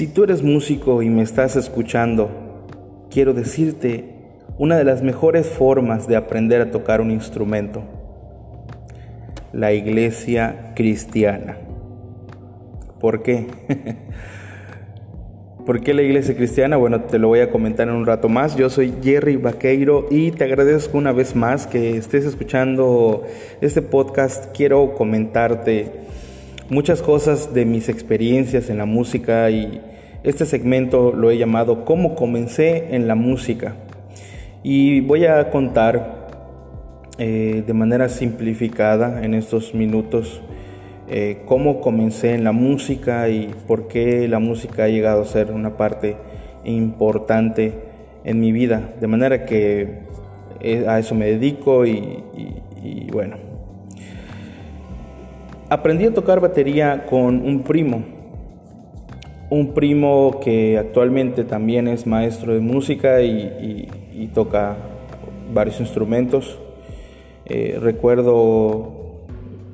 Si tú eres músico y me estás escuchando, quiero decirte una de las mejores formas de aprender a tocar un instrumento, la iglesia cristiana. ¿Por qué? ¿Por qué la iglesia cristiana? Bueno, te lo voy a comentar en un rato más. Yo soy Jerry Vaqueiro y te agradezco una vez más que estés escuchando este podcast. Quiero comentarte muchas cosas de mis experiencias en la música y este segmento lo he llamado Cómo comencé en la música. Y voy a contar eh, de manera simplificada en estos minutos eh, cómo comencé en la música y por qué la música ha llegado a ser una parte importante en mi vida. De manera que eh, a eso me dedico y, y bueno. Aprendí a tocar batería con un primo. Un primo que actualmente también es maestro de música y, toca varios instrumentos. Eh, recuerdo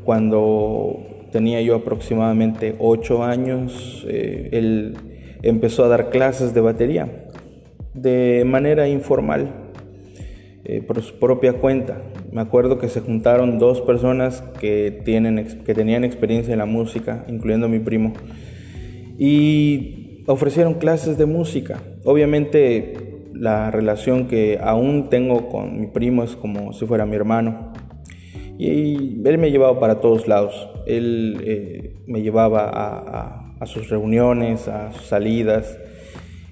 cuando tenía yo aproximadamente 8 años, eh, él empezó a dar clases de batería de manera informal, eh, por su propia cuenta. Me acuerdo que se juntaron dos personas que, tienen, que tenían experiencia en la música, incluyendo mi primo, y ofrecieron clases de música. Obviamente la relación que aún tengo con mi primo es como si fuera mi hermano. Y él me llevaba para todos lados. Él eh, me llevaba a, sus reuniones, a sus salidas.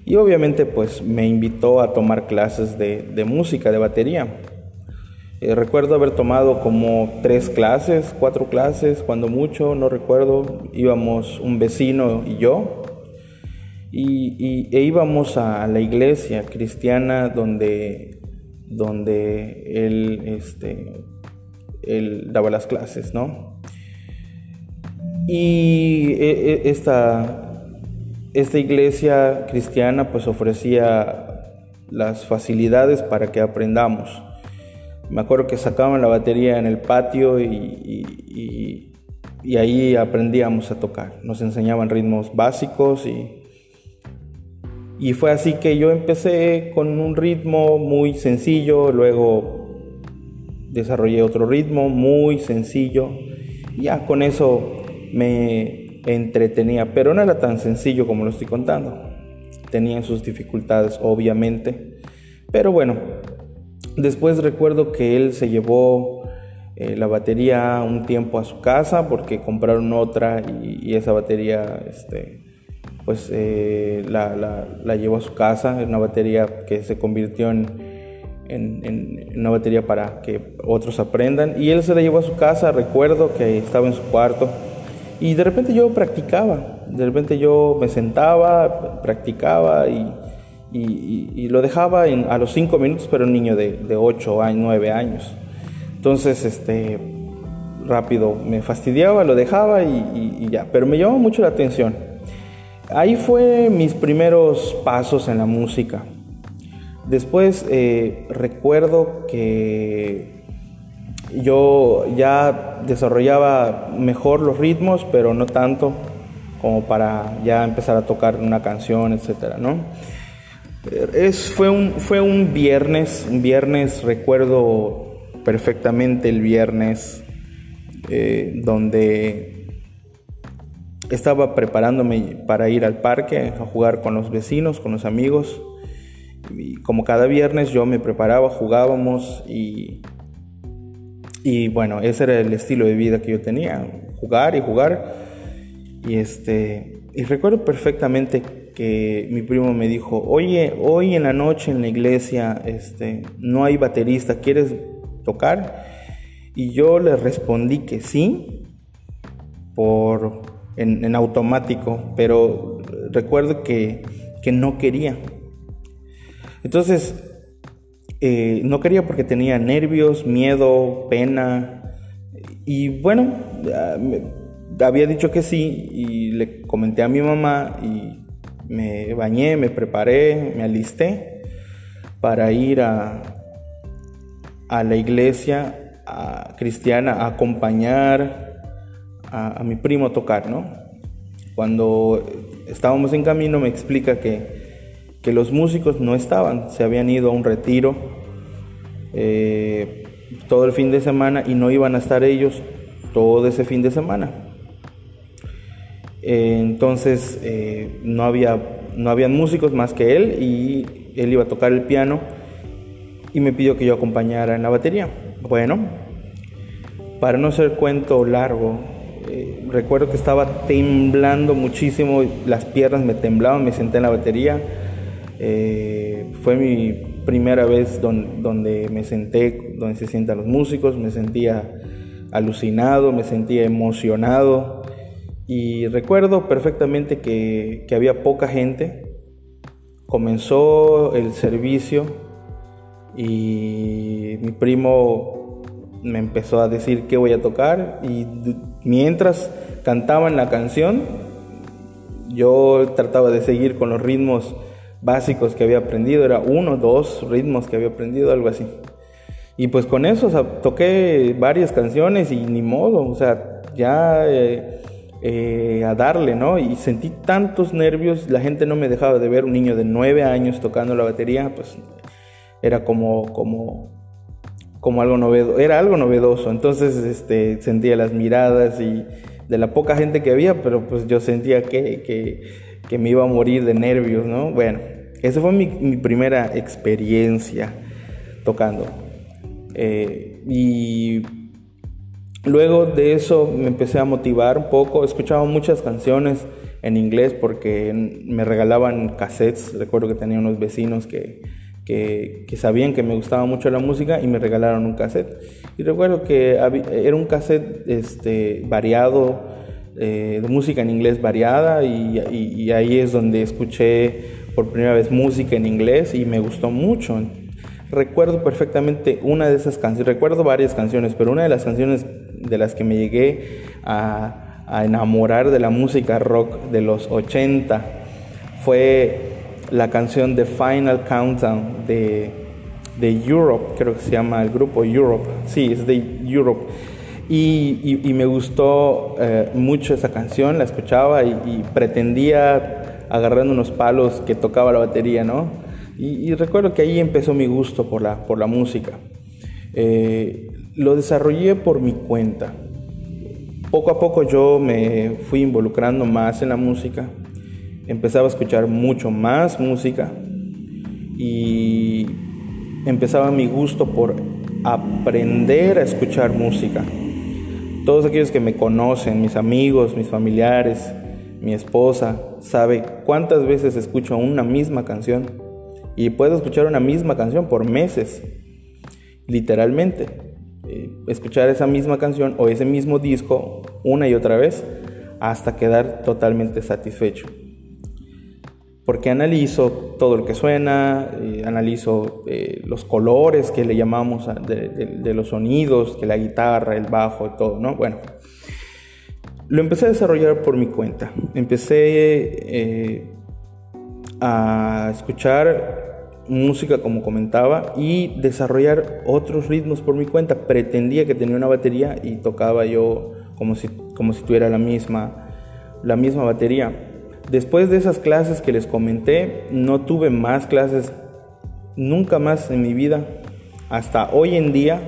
Y obviamente pues me invitó a tomar clases de, música, de batería. Eh, recuerdo haber tomado como tres clases, cuatro clases, cuando mucho, no recuerdo. Íbamos un vecino y yo. Y, e íbamos a la iglesia cristiana donde, donde él este, él daba las clases, ¿no? Y e, e, esta, esta iglesia cristiana pues ofrecía las facilidades para que aprendamos. Me acuerdo que sacaban la batería en el patio y, y, ahí aprendíamos a tocar. Nos enseñaban ritmos básicos y, y fue así que yo empecé con un ritmo muy sencillo, luego desarrollé otro ritmo muy sencillo. Ya con eso me entretenía, pero no era tan sencillo como lo estoy contando. Tenía sus dificultades, obviamente. Pero bueno, después recuerdo que él se llevó eh, la batería un tiempo a su casa porque compraron otra y, esa batería, este, pues eh, la, llevó a su casa. Una batería que se convirtió en en, una batería para que otros aprendan. Y él se la llevó a su casa, recuerdo que estaba en su cuarto. Y de repente yo practicaba, de repente yo me sentaba, practicaba y, y, lo dejaba a los cinco minutos, pero un niño de, de 8 a 9 años. Entonces, este, rápido me fastidiaba, lo dejaba y, y ya, pero me llamó mucho la atención. Ahí fue mis primeros pasos en la música. Después eh, recuerdo que yo ya desarrollaba mejor los ritmos, pero no tanto como para ya empezar a tocar una canción, etcétera, ¿no? Es, fue, un, fue un viernes, un viernes, recuerdo perfectamente el viernes, eh, donde estaba preparándome para ir al parque a jugar con los vecinos, con los amigos. Y como cada viernes yo me preparaba, jugábamos y, y bueno, ese era el estilo de vida que yo tenía, jugar y jugar. Y, este, y recuerdo perfectamente que mi primo me dijo, oye, hoy en la noche en la iglesia este, no hay baterista, ¿quieres tocar? Y yo le respondí que sí, por, en, automático, pero recuerdo que, que no quería. Entonces, eh, no quería porque tenía nervios, miedo, pena. Y bueno, había dicho que sí y le comenté a mi mamá y me bañé, me preparé, me alisté para ir a, a la iglesia cristiana a acompañar a, a, mi primo a tocar, ¿no? Cuando estábamos en camino me explica que, que los músicos no estaban, se habían ido a un retiro eh, todo el fin de semana y no iban a estar ellos todo ese fin de semana. Eh, entonces eh, no, había, no habían músicos más que él y él iba a tocar el piano y me pidió que yo acompañara en la batería. Bueno, para no ser cuento largo, eh, recuerdo que estaba temblando muchísimo, las piernas me temblaban, me senté en la batería. fue mi primera vez donde me senté, donde se sientan los músicos, me sentía alucinado, me sentía emocionado y recuerdo perfectamente que, había poca gente. Comenzó el servicio y mi primo me empezó a decir qué voy a tocar y mientras cantaban la canción yo trataba de seguir con los ritmos básicos que había aprendido, era uno, dos ritmos que había aprendido, algo así. Y pues con eso, toqué varias canciones y ni modo, o sea, ya eh, eh, a darle, ¿no? Y sentí tantos nervios, la gente no me dejaba de ver, un niño de nueve años tocando la batería, pues era como, como, como algo novedoso, era algo novedoso, entonces este, sentía las miradas y de la poca gente que había, pero pues yo sentía que, que, me iba a morir de nervios, ¿no? Bueno, esa fue mi, mi primera experiencia tocando. Eh, y luego de eso me empecé a motivar un poco, escuchaba muchas canciones en inglés porque me regalaban cassettes, recuerdo que tenía unos vecinos que, que, sabían que me gustaba mucho la música y me regalaron un cassette. Y recuerdo que era un cassette este, variado, eh, de música en inglés variada y, y ahí es donde escuché por primera vez música en inglés y me gustó mucho. Recuerdo perfectamente una de esas canciones, recuerdo varias canciones, pero una de las canciones de las que me llegué a, enamorar de la música rock de los 80 fue la canción de Final Countdown de, de Europe, creo que se llama el grupo Europe, sí, es de Europe. Y, me gustó eh, mucho esa canción, la escuchaba y, y pretendía agarrando unos palos que tocaba la batería, ¿no? Y, recuerdo que ahí empezó mi gusto por la, por la música. Eh, lo desarrollé por mi cuenta. Poco a poco yo me fui involucrando más en la música. Empezaba a escuchar mucho más música y empezaba mi gusto por aprender a escuchar música. Todos aquellos que me conocen, mis amigos, mis familiares, mi esposa, sabe cuántas veces escucho una misma canción y puedo escuchar una misma canción por meses, literalmente. Eh, escuchar esa misma canción o ese mismo disco una y otra vez hasta quedar totalmente satisfecho. Porque analizo todo lo que suena, eh, analizo eh, los colores que le llamamos de, los sonidos, que la guitarra, el bajo, todo, ¿no? Bueno, lo empecé a desarrollar por mi cuenta. Empecé a escuchar música como comentaba y desarrollar otros ritmos por mi cuenta. Pretendía que tenía una batería y tocaba yo como si, como si tuviera la misma, la misma batería. Después de esas clases que les comenté, no tuve más clases nunca más en mi vida. Hasta hoy en día,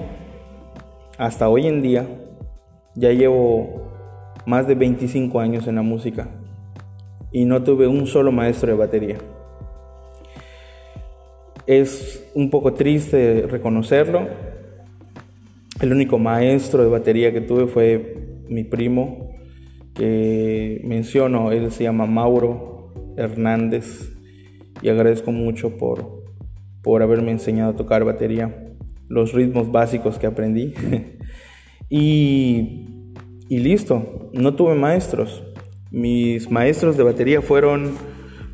hasta hoy en día, ya llevo más de 25 años en la música y no tuve un solo maestro de batería. Es un poco triste reconocerlo. El único maestro de batería que tuve fue mi primo, que menciono, él se llama Mauro Hernández y agradezco mucho por, por haberme enseñado a tocar batería, los ritmos básicos que aprendí. y, y listo, no tuve maestros. Mis maestros de batería fueron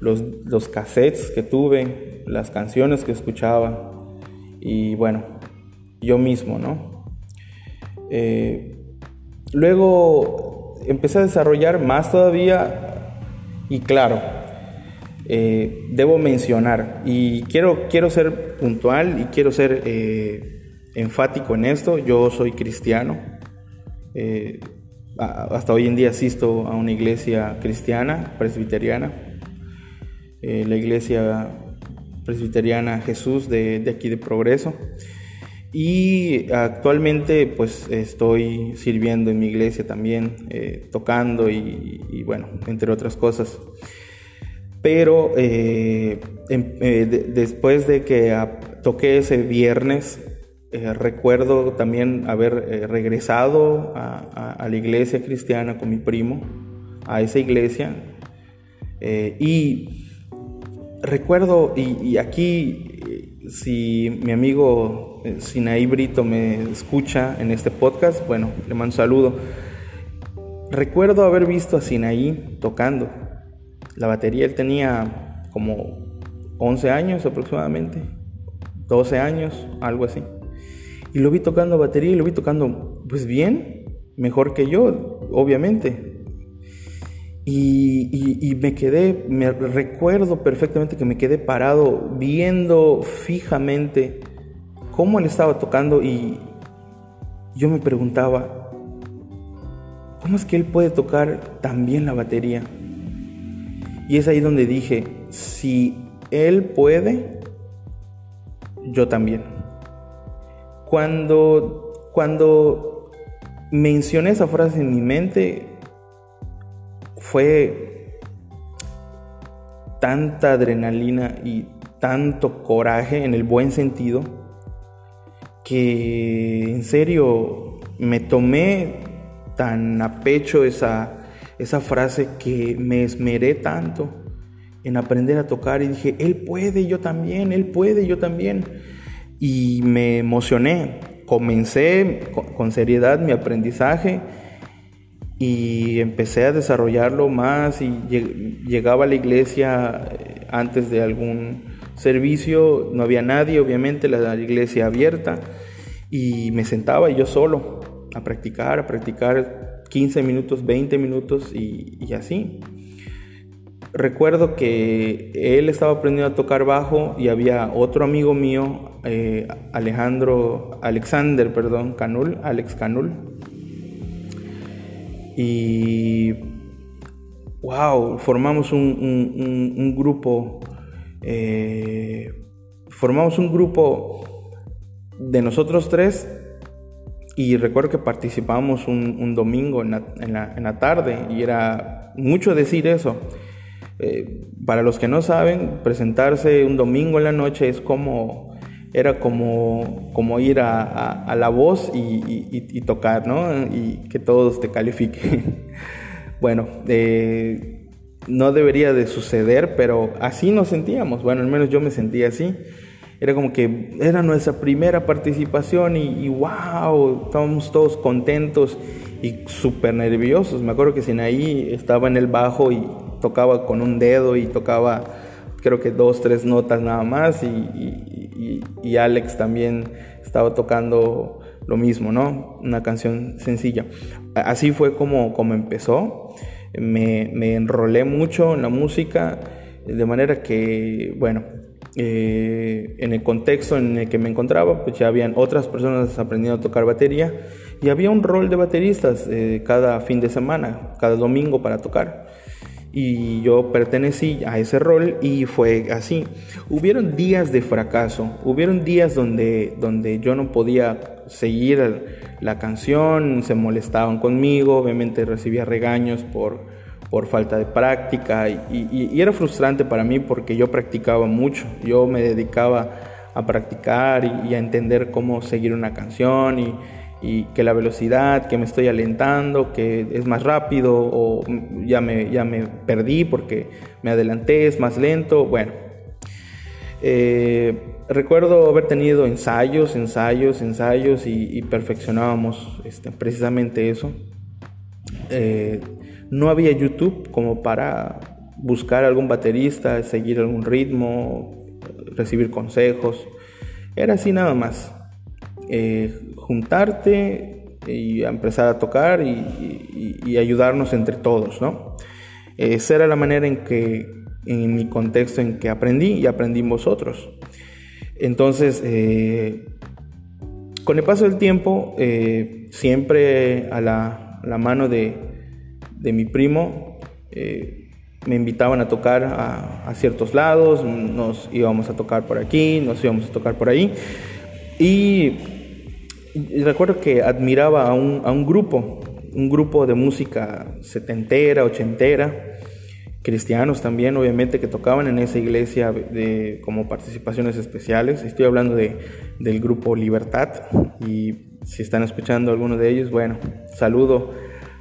los, los cassettes que tuve, las canciones que escuchaba y bueno, yo mismo, ¿no? Eh, luego empecé a desarrollar más todavía y claro, eh, debo mencionar y quiero, quiero ser puntual y quiero ser eh, enfático en esto, yo soy cristiano, hasta hoy en día asisto a una iglesia cristiana, presbiteriana, eh, la iglesia presbiteriana Jesús de, aquí de Progreso. Y actualmente pues estoy sirviendo en mi iglesia también, eh, tocando y, bueno, entre otras cosas. Pero em, después de que toqué ese viernes, eh, recuerdo también haber eh, regresado a, la iglesia cristiana con mi primo, a esa iglesia. Eh, y recuerdo, y, aquí, si mi amigo Sinaí Brito me escucha en este podcast, bueno, le mando saludo. Recuerdo haber visto a Sinaí tocando la batería. Él tenía como 11 años aproximadamente, 12 años, algo así. Y lo vi tocando batería y lo vi tocando, pues bien, mejor que yo, obviamente. Y, me quedé, me recuerdo perfectamente que me quedé parado viendo fijamente cómo él estaba tocando y yo me preguntaba, ¿cómo es que él puede tocar tan bien la batería? Y es ahí donde dije, si él puede, yo también. Cuando, cuando mencioné esa frase en mi mente, fue tanta adrenalina y tanto coraje en el buen sentido que en serio me tomé tan a pecho esa, esa frase que me esmeré tanto en aprender a tocar y dije, él puede, yo también, él puede, yo también y me emocioné. Comencé con seriedad mi aprendizaje y empecé a desarrollarlo más y llegaba a la iglesia eh, antes de algún servicio, no había nadie, obviamente la iglesia abierta y me sentaba yo solo a practicar, a practicar 15 minutos, 20 minutos y, así. Recuerdo que él estaba aprendiendo a tocar bajo y había otro amigo mío, eh, Alejandro, Alexander, perdón, Canul, Alex Canul. Y wow, formamos un, grupo, eh, formamos un grupo de nosotros tres y recuerdo que participamos un, domingo en la tarde y era mucho decir eso. Eh, para los que no saben, presentarse un domingo en la noche es como, era como, como ir a, la voz y, tocar, ¿no? Y que todos te califiquen. bueno, eh, no debería de suceder, pero así nos sentíamos. Bueno, al menos yo me sentía así. Era como que era nuestra primera participación y, y wow, estábamos todos contentos y súper nerviosos. Me acuerdo que Sinaí estaba en el bajo y tocaba con un dedo y tocaba creo que dos, tres notas nada más y, y, Alex también estaba tocando lo mismo, ¿no? Una canción sencilla. Así fue como, como empezó. Me, me enrolé mucho en la música, de manera que, bueno, eh, en el contexto en el que me encontraba, pues ya habían otras personas aprendiendo a tocar batería y había un rol de bateristas eh, cada fin de semana, cada domingo para tocar y yo pertenecí a ese rol y fue así. Hubieron días de fracaso, hubieron días donde, donde yo no podía seguir la canción, se molestaban conmigo, obviamente recibía regaños por, por falta de práctica y, y, era frustrante para mí porque yo practicaba mucho, yo me dedicaba a practicar y a entender cómo seguir una canción y y que la velocidad, que me estoy alentando, que es más rápido o ya me, ya me perdí porque me adelanté, es más lento, bueno. Eh, recuerdo haber tenido ensayos, ensayos, ensayos y, perfeccionábamos este, precisamente eso. Eh, no había YouTube como para buscar algún baterista, seguir algún ritmo, recibir consejos. Era así nada más. Eh, juntarte y empezar a tocar y, ayudarnos entre todos, ¿no? Esa era la manera en que, en mi contexto en que aprendí y aprendí vosotros. Entonces, eh, con el paso del tiempo, eh, siempre a la, la mano de, de mi primo. Me invitaban a tocar a, ciertos lados, nos íbamos a tocar por aquí, nos íbamos a tocar por ahí. Y, recuerdo que admiraba a un, a un, grupo, un grupo de música setentera, ochentera, cristianos también, obviamente, que tocaban en esa iglesia de, como participaciones especiales. Estoy hablando de, del grupo Libertad y si están escuchando alguno de ellos, bueno, saludo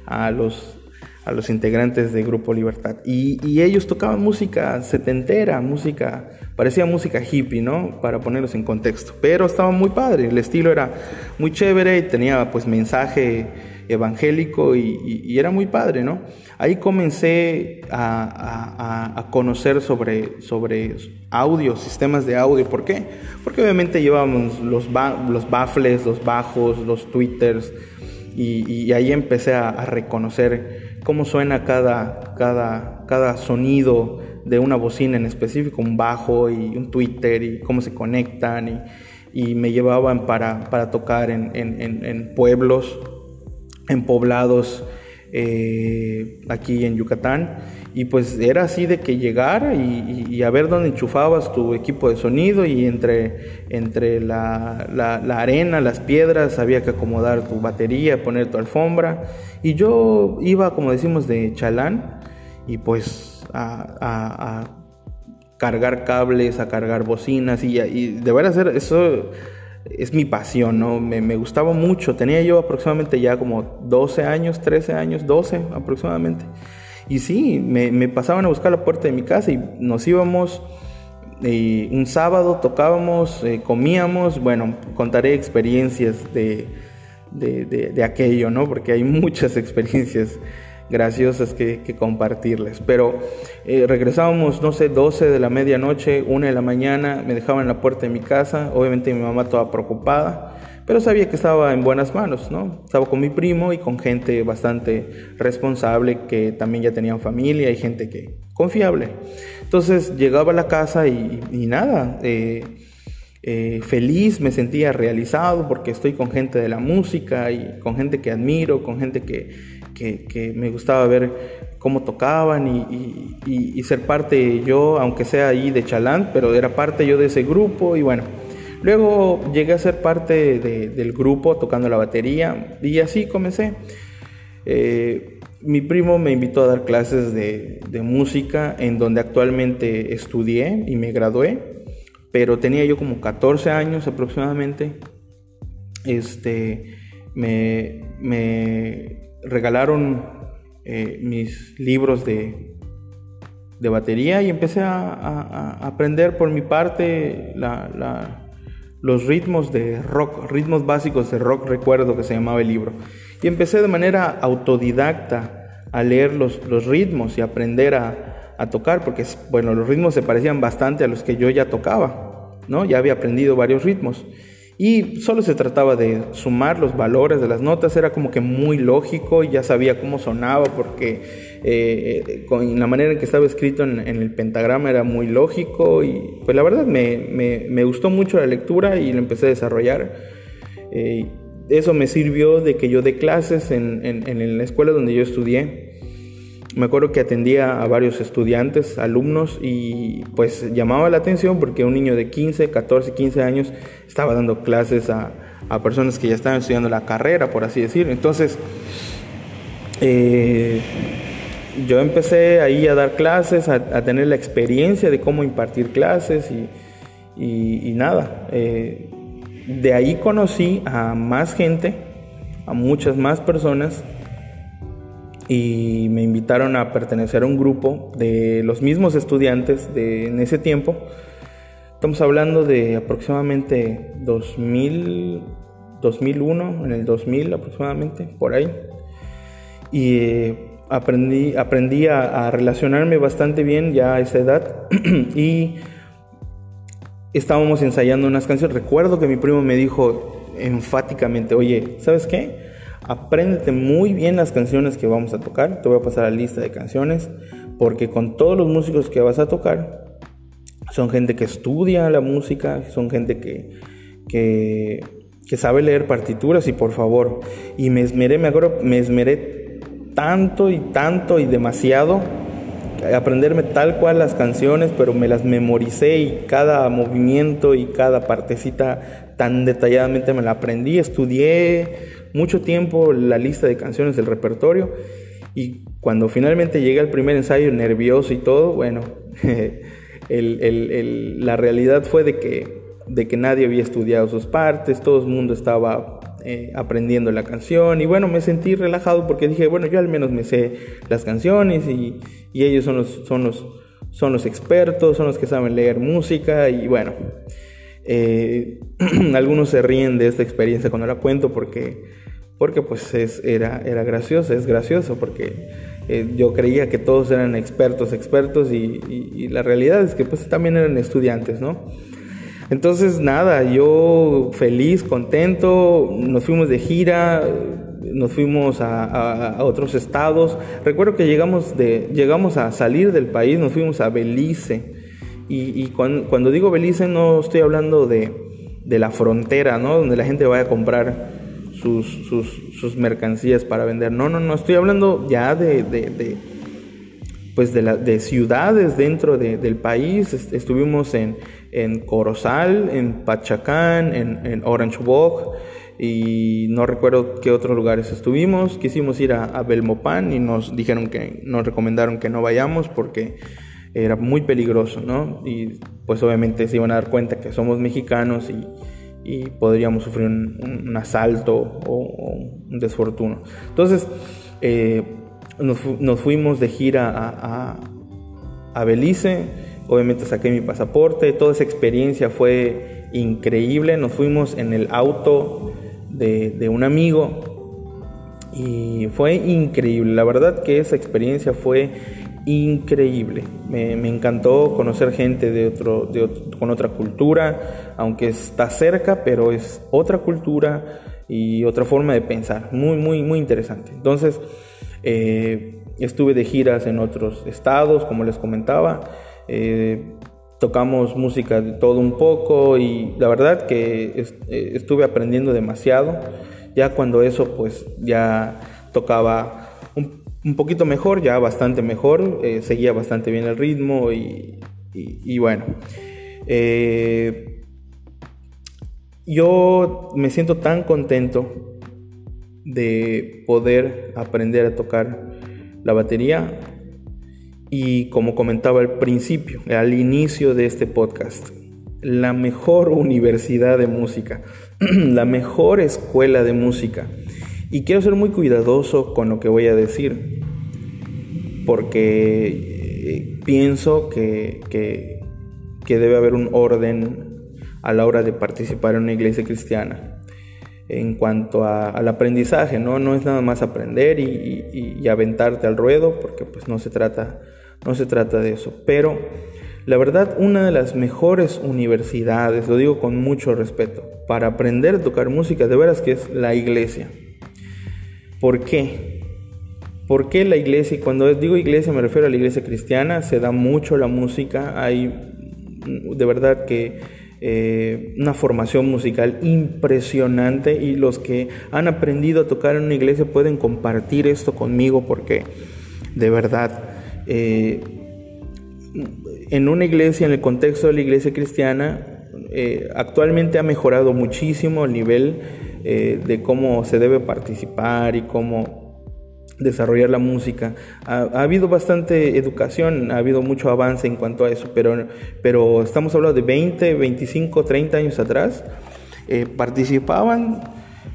a los a los integrantes de Grupo Libertad. Y, ellos tocaban música setentera, música, parecía música hippie, ¿no? Para ponerlos en contexto. Pero estaba muy padre, el estilo era muy chévere y tenía pues mensaje evangélico y, era muy padre, ¿no? Ahí comencé a, conocer sobre, sobre audio, sistemas de audio. ¿Por qué? Porque obviamente llevábamos los, los baffles, los bajos, los twitters y, ahí empecé a reconocer cómo suena cada, cada, cada sonido de una bocina en específico, un bajo y un Twitter y cómo se conectan y, y me llevaban para, para tocar en, en, en, pueblos, en poblados eh, aquí en Yucatán y pues era así de que llegara y, a ver dónde enchufabas tu equipo de sonido y entre, entre la, la, arena, las piedras, había que acomodar tu batería, poner tu alfombra. Y yo iba, como decimos, de chalán y pues a, cargar cables, a cargar bocinas y, y de verdad eso es mi pasión, ¿no? Me, me, gustaba mucho. Tenía yo aproximadamente ya como 12 años, 13 años, 12 aproximadamente. Y sí, me, pasaban a buscar la puerta de mi casa y nos íbamos. Y un sábado tocábamos, eh, comíamos, bueno, contaré experiencias de, de, aquello, ¿no? Porque hay muchas experiencias graciosas que, compartirles. Pero eh, regresábamos, no sé, 12 de la medianoche, 1 de la mañana, me dejaban en la puerta de mi casa, obviamente mi mamá toda preocupada pero sabía que estaba en buenas manos, ¿no? Estaba con mi primo y con gente bastante responsable que también ya tenían familia y gente que confiable. Entonces llegaba a la casa y, nada, eh, eh, feliz, me sentía realizado porque estoy con gente de la música y con gente que admiro, con gente que, me gustaba ver cómo tocaban y, ser parte yo, aunque sea ahí de Chalán, pero era parte yo de ese grupo y bueno. Luego llegué a ser parte del grupo tocando la batería y así comencé. Eh, mi primo me invitó a dar clases de, música en donde actualmente estudié y me gradué, pero tenía yo como 14 años aproximadamente. Este, me, regalaron eh, mis libros de, de, batería y empecé a, aprender por mi parte la los ritmos de rock, ritmos básicos de rock, recuerdo que se llamaba el libro. Y empecé de manera autodidacta a leer los, los ritmos y aprender a, a, tocar, porque bueno, los ritmos se parecían bastante a los que yo ya tocaba, ¿no? Ya había aprendido varios ritmos. Y solo se trataba de sumar los valores de las notas, era como que muy lógico, ya sabía cómo sonaba porque eh, con la manera en que estaba escrito en, el pentagrama era muy lógico y pues la verdad me, gustó mucho la lectura y lo empecé a desarrollar. Eh, eso me sirvió de que yo dé clases en, en la escuela donde yo estudié me acuerdo que atendía a varios estudiantes, alumnos, y pues llamaba la atención porque un niño de 15, 14, 15 años estaba dando clases a, personas que ya estaban estudiando la carrera, por así decirlo. Entonces, eh, yo empecé ahí a dar clases, a, tener la experiencia de cómo impartir clases y, nada. Eh, de ahí conocí a más gente, a muchas más personas y me invitaron a pertenecer a un grupo de los mismos estudiantes de, en ese tiempo. Estamos hablando de aproximadamente 2000, 2001, en el 2000 aproximadamente, por ahí. Y eh, aprendí, aprendí a, a, relacionarme bastante bien ya a esa edad y estábamos ensayando unas canciones. Recuerdo que mi primo me dijo enfáticamente, oye, ¿sabes qué? Apréndete muy bien las canciones que vamos a tocar. Te voy a pasar la lista de canciones. Porque con todos los músicos que vas a tocar, son gente que estudia la música, son gente que, que, sabe leer partituras y por favor. Y me esmeré, me acuerdo, me esmeré tanto y tanto y demasiado aprenderme tal cual las canciones, pero me las memoricé y cada movimiento y cada partecita tan detalladamente me la aprendí. Estudié mucho tiempo la lista de canciones del repertorio y cuando finalmente llegué al primer ensayo nervioso y todo, bueno, la realidad fue de que, de que nadie había estudiado sus partes, todo el mundo estaba eh, aprendiendo la canción y bueno, me sentí relajado porque dije, bueno, yo al menos me sé las canciones y, ellos son los, son, los, son los expertos, son los que saben leer música y bueno, eh, algunos se ríen de esta experiencia cuando la cuento porque, porque pues es, era, era gracioso, es gracioso porque eh, yo creía que todos eran expertos, expertos y, y, la realidad es que pues también eran estudiantes, ¿no? Entonces, nada, yo feliz, contento, nos fuimos de gira, nos fuimos a, otros estados. Recuerdo que llegamos, de, llegamos a salir del país, nos fuimos a Belice. Y, cuando, digo Belice no estoy hablando de, la frontera, ¿no? Donde la gente vaya a comprar sus, sus, mercancías para vender. No, no, no, estoy hablando ya de, de, pues de, la, de ciudades dentro del país. Estuvimos en, en Corozal, en Pachacán, en, Orange Walk y no recuerdo qué otros lugares estuvimos. Quisimos ir a, Belmopan y nos dijeron que nos recomendaron que no vayamos porque era muy peligroso, ¿no? Y pues obviamente se iban a dar cuenta que somos mexicanos y, podríamos sufrir un, asalto o, un desfortuno. Entonces, eh, nos, fuimos de gira a, a, a Belice Obviamente saqué mi pasaporte, toda esa experiencia fue increíble. Nos fuimos en el auto de, un amigo y fue increíble. La verdad que esa experiencia fue increíble. Me, encantó conocer gente de otro, con otra cultura, aunque está cerca, pero es otra cultura y otra forma de pensar. Muy, muy, muy interesante. Entonces, eh, estuve de giras en otros estados, como les comentaba. Eh, tocamos música de todo un poco y la verdad que eh, estuve aprendiendo demasiado. Ya cuando eso pues ya tocaba un, poquito mejor, ya bastante mejor, eh, seguía bastante bien el ritmo y, y bueno. yo me siento tan contento de poder aprender a tocar la batería y como comentaba al principio, al inicio de este podcast, la mejor universidad de música, la mejor escuela de música. Y quiero ser muy cuidadoso con lo que voy a decir, porque eh, pienso que, que, debe haber un orden a la hora de participar en una iglesia cristiana en cuanto al aprendizaje, ¿no? No es nada más aprender y, y, aventarte al ruedo, porque pues no se trata no se trata de eso. Pero la verdad, una de las mejores universidades, lo digo con mucho respeto, para aprender a tocar música, de veras que es la iglesia. ¿Por qué? ¿Por qué la iglesia? Y cuando digo iglesia me refiero a la iglesia cristiana, se da mucho la música, hay de verdad que eh, una formación musical impresionante y los que han aprendido a tocar en una iglesia pueden compartir esto conmigo porque de verdad eh, en una iglesia, en el contexto de la iglesia cristiana, eh, actualmente ha mejorado muchísimo el nivel eh, de cómo se debe participar y cómo desarrollar la música. Ha, habido bastante educación, ha habido mucho avance en cuanto a eso, pero, pero estamos hablando de 20, 25, 30 años atrás. participaban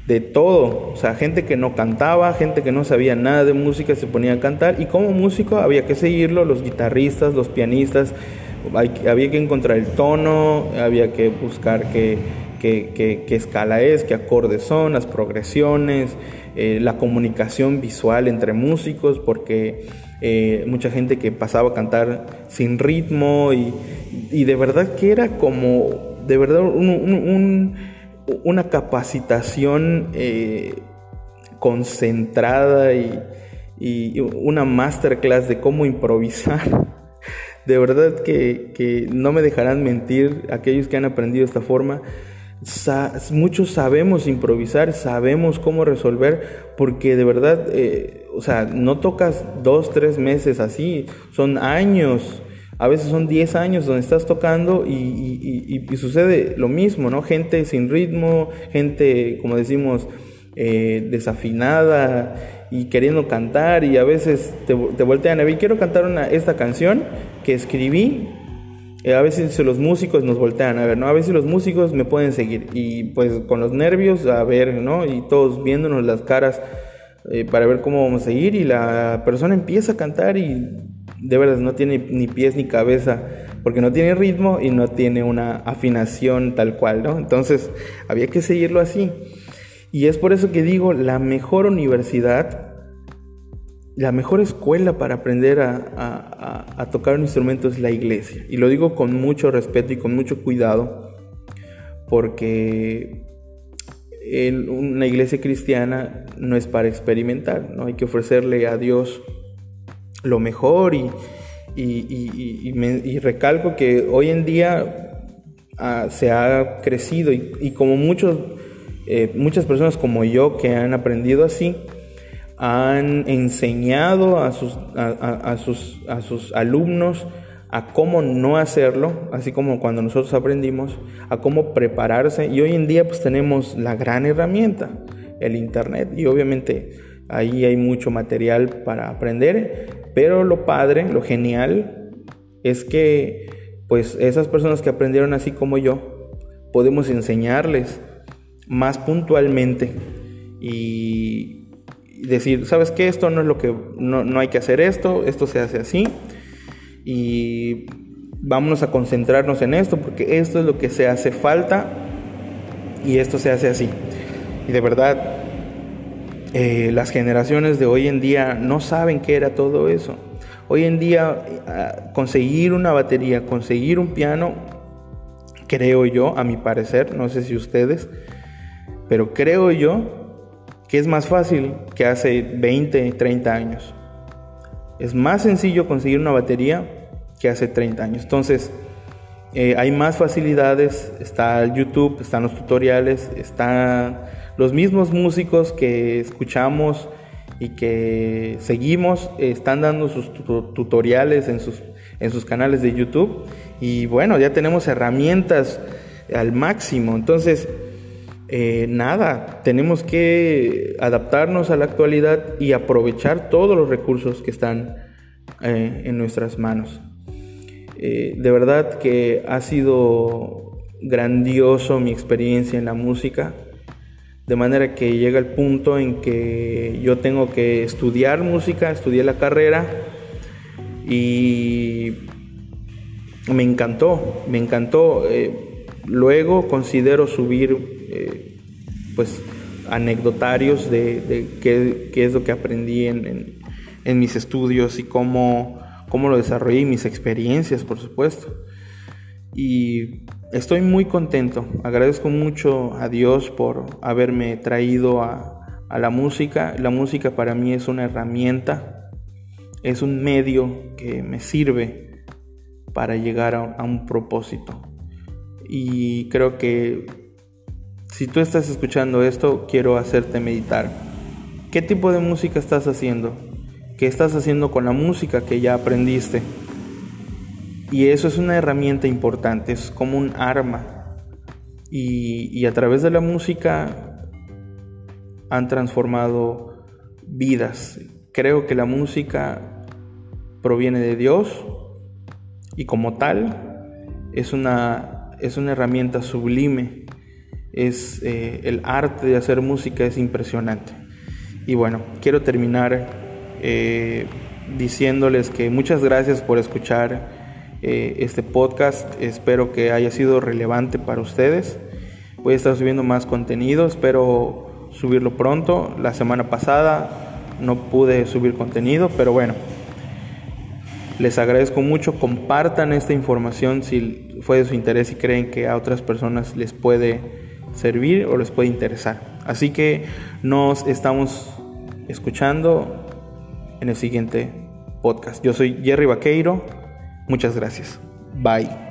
de todo, o sea, gente que no cantaba, gente que no sabía nada de música se ponía a cantar. Y como músico había que seguirlo, los guitarristas, los pianistas, había que encontrar el tono, había que buscar qué, qué, escala es, qué acordes son, las progresiones, eh, la comunicación visual entre músicos, porque eh, mucha gente que pasaba a cantar sin ritmo y, de verdad que era como, de verdad, un una capacitación eh, concentrada y, una masterclass de cómo improvisar. De verdad que, no me dejarán mentir aquellos que han aprendido esta forma. muchos sabemos improvisar, sabemos cómo resolver, porque de verdad, eh, o sea, no tocas dos, tres meses así, son años, a veces son diez años donde estás tocando y, sucede lo mismo, ¿no? Gente sin ritmo, gente, como decimos, eh, desafinada y queriendo cantar y a veces te, te voltean a ver, quiero cantar una, esta canción que escribí eh, a veces los músicos nos voltean a ver, ¿no? A veces los músicos me pueden seguir y pues con los nervios a ver, ¿no? Y todos viéndonos las caras eh, para ver cómo vamos a seguir y la persona empieza a cantar y de verdad no tiene ni pies ni cabeza porque no tiene ritmo y no tiene una afinación tal cual, ¿no? Entonces había que seguirlo así. Y es por eso que digo, la mejor universidad la mejor escuela para aprender a, tocar un instrumento es la iglesia. Y lo digo con mucho respeto y con mucho cuidado, porque en una iglesia cristiana no es para experimentar, ¿no? hay que ofrecerle a Dios lo mejor y, y, recalco que hoy en día ah, se ha crecido y, como muchos, eh, muchas personas como yo que han aprendido así, han enseñado a sus, a, sus, a sus alumnos a cómo no hacerlo, así como cuando nosotros aprendimos, a cómo prepararse. Y hoy en día pues tenemos la gran herramienta, el Internet. Y obviamente ahí hay mucho material para aprender, pero lo padre, lo genial, es que pues esas personas que aprendieron así como yo, podemos enseñarles más puntualmente y decir, ¿sabes qué? Esto no es lo que, no, hay que hacer esto, esto se hace así. Y vámonos a concentrarnos en esto porque esto es lo que se hace falta y esto se hace así. Y de verdad, eh, las generaciones de hoy en día no saben qué era todo eso. Hoy en día ah, conseguir una batería, conseguir un piano, creo yo, a mi parecer, no sé si ustedes, pero creo yo que es más fácil que hace 20, 30 años. Es más sencillo conseguir una batería que hace 30 años. Entonces, eh, hay más facilidades, está el YouTube, están los tutoriales, están los mismos músicos que escuchamos y que seguimos, están dando sus tutoriales en sus, en sus canales de YouTube. Y bueno, ya tenemos herramientas al máximo. Entonces, eh, nada, tenemos que adaptarnos a la actualidad y aprovechar todos los recursos que están eh, en nuestras manos. Eh, de verdad que ha sido grandioso mi experiencia en la música, de manera que llega el punto en que yo tengo que estudiar música, estudié la carrera y me encantó, me encantó. luego considero subir eh, pues anecdotarios de, qué, es lo que aprendí en, mis estudios y cómo, cómo lo desarrollé y mis experiencias, por supuesto. Y estoy muy contento, agradezco mucho a Dios por haberme traído a, la música. La música para mí es una herramienta, es un medio que me sirve para llegar a un propósito. Y creo que si tú estás escuchando esto, quiero hacerte meditar. ¿Qué tipo de música estás haciendo? ¿Qué estás haciendo con la música que ya aprendiste? Y eso es una herramienta importante, es como un arma. Y, a través de la música han transformado vidas. Creo que la música proviene de Dios y como tal es una, es una herramienta sublime es eh, el arte de hacer música es impresionante. Y bueno, quiero terminar eh, diciéndoles que muchas gracias por escuchar eh, este podcast. Espero que haya sido relevante para ustedes. Voy a estar subiendo más contenido, espero subirlo pronto. La semana pasada no pude subir contenido, pero bueno, les agradezco mucho. Compartan esta información si fue de su interés y creen que a otras personas les puede servir o les puede interesar. Así que nos estamos escuchando en el siguiente podcast. Yo soy Jerry Vaqueiro. Muchas gracias. Bye.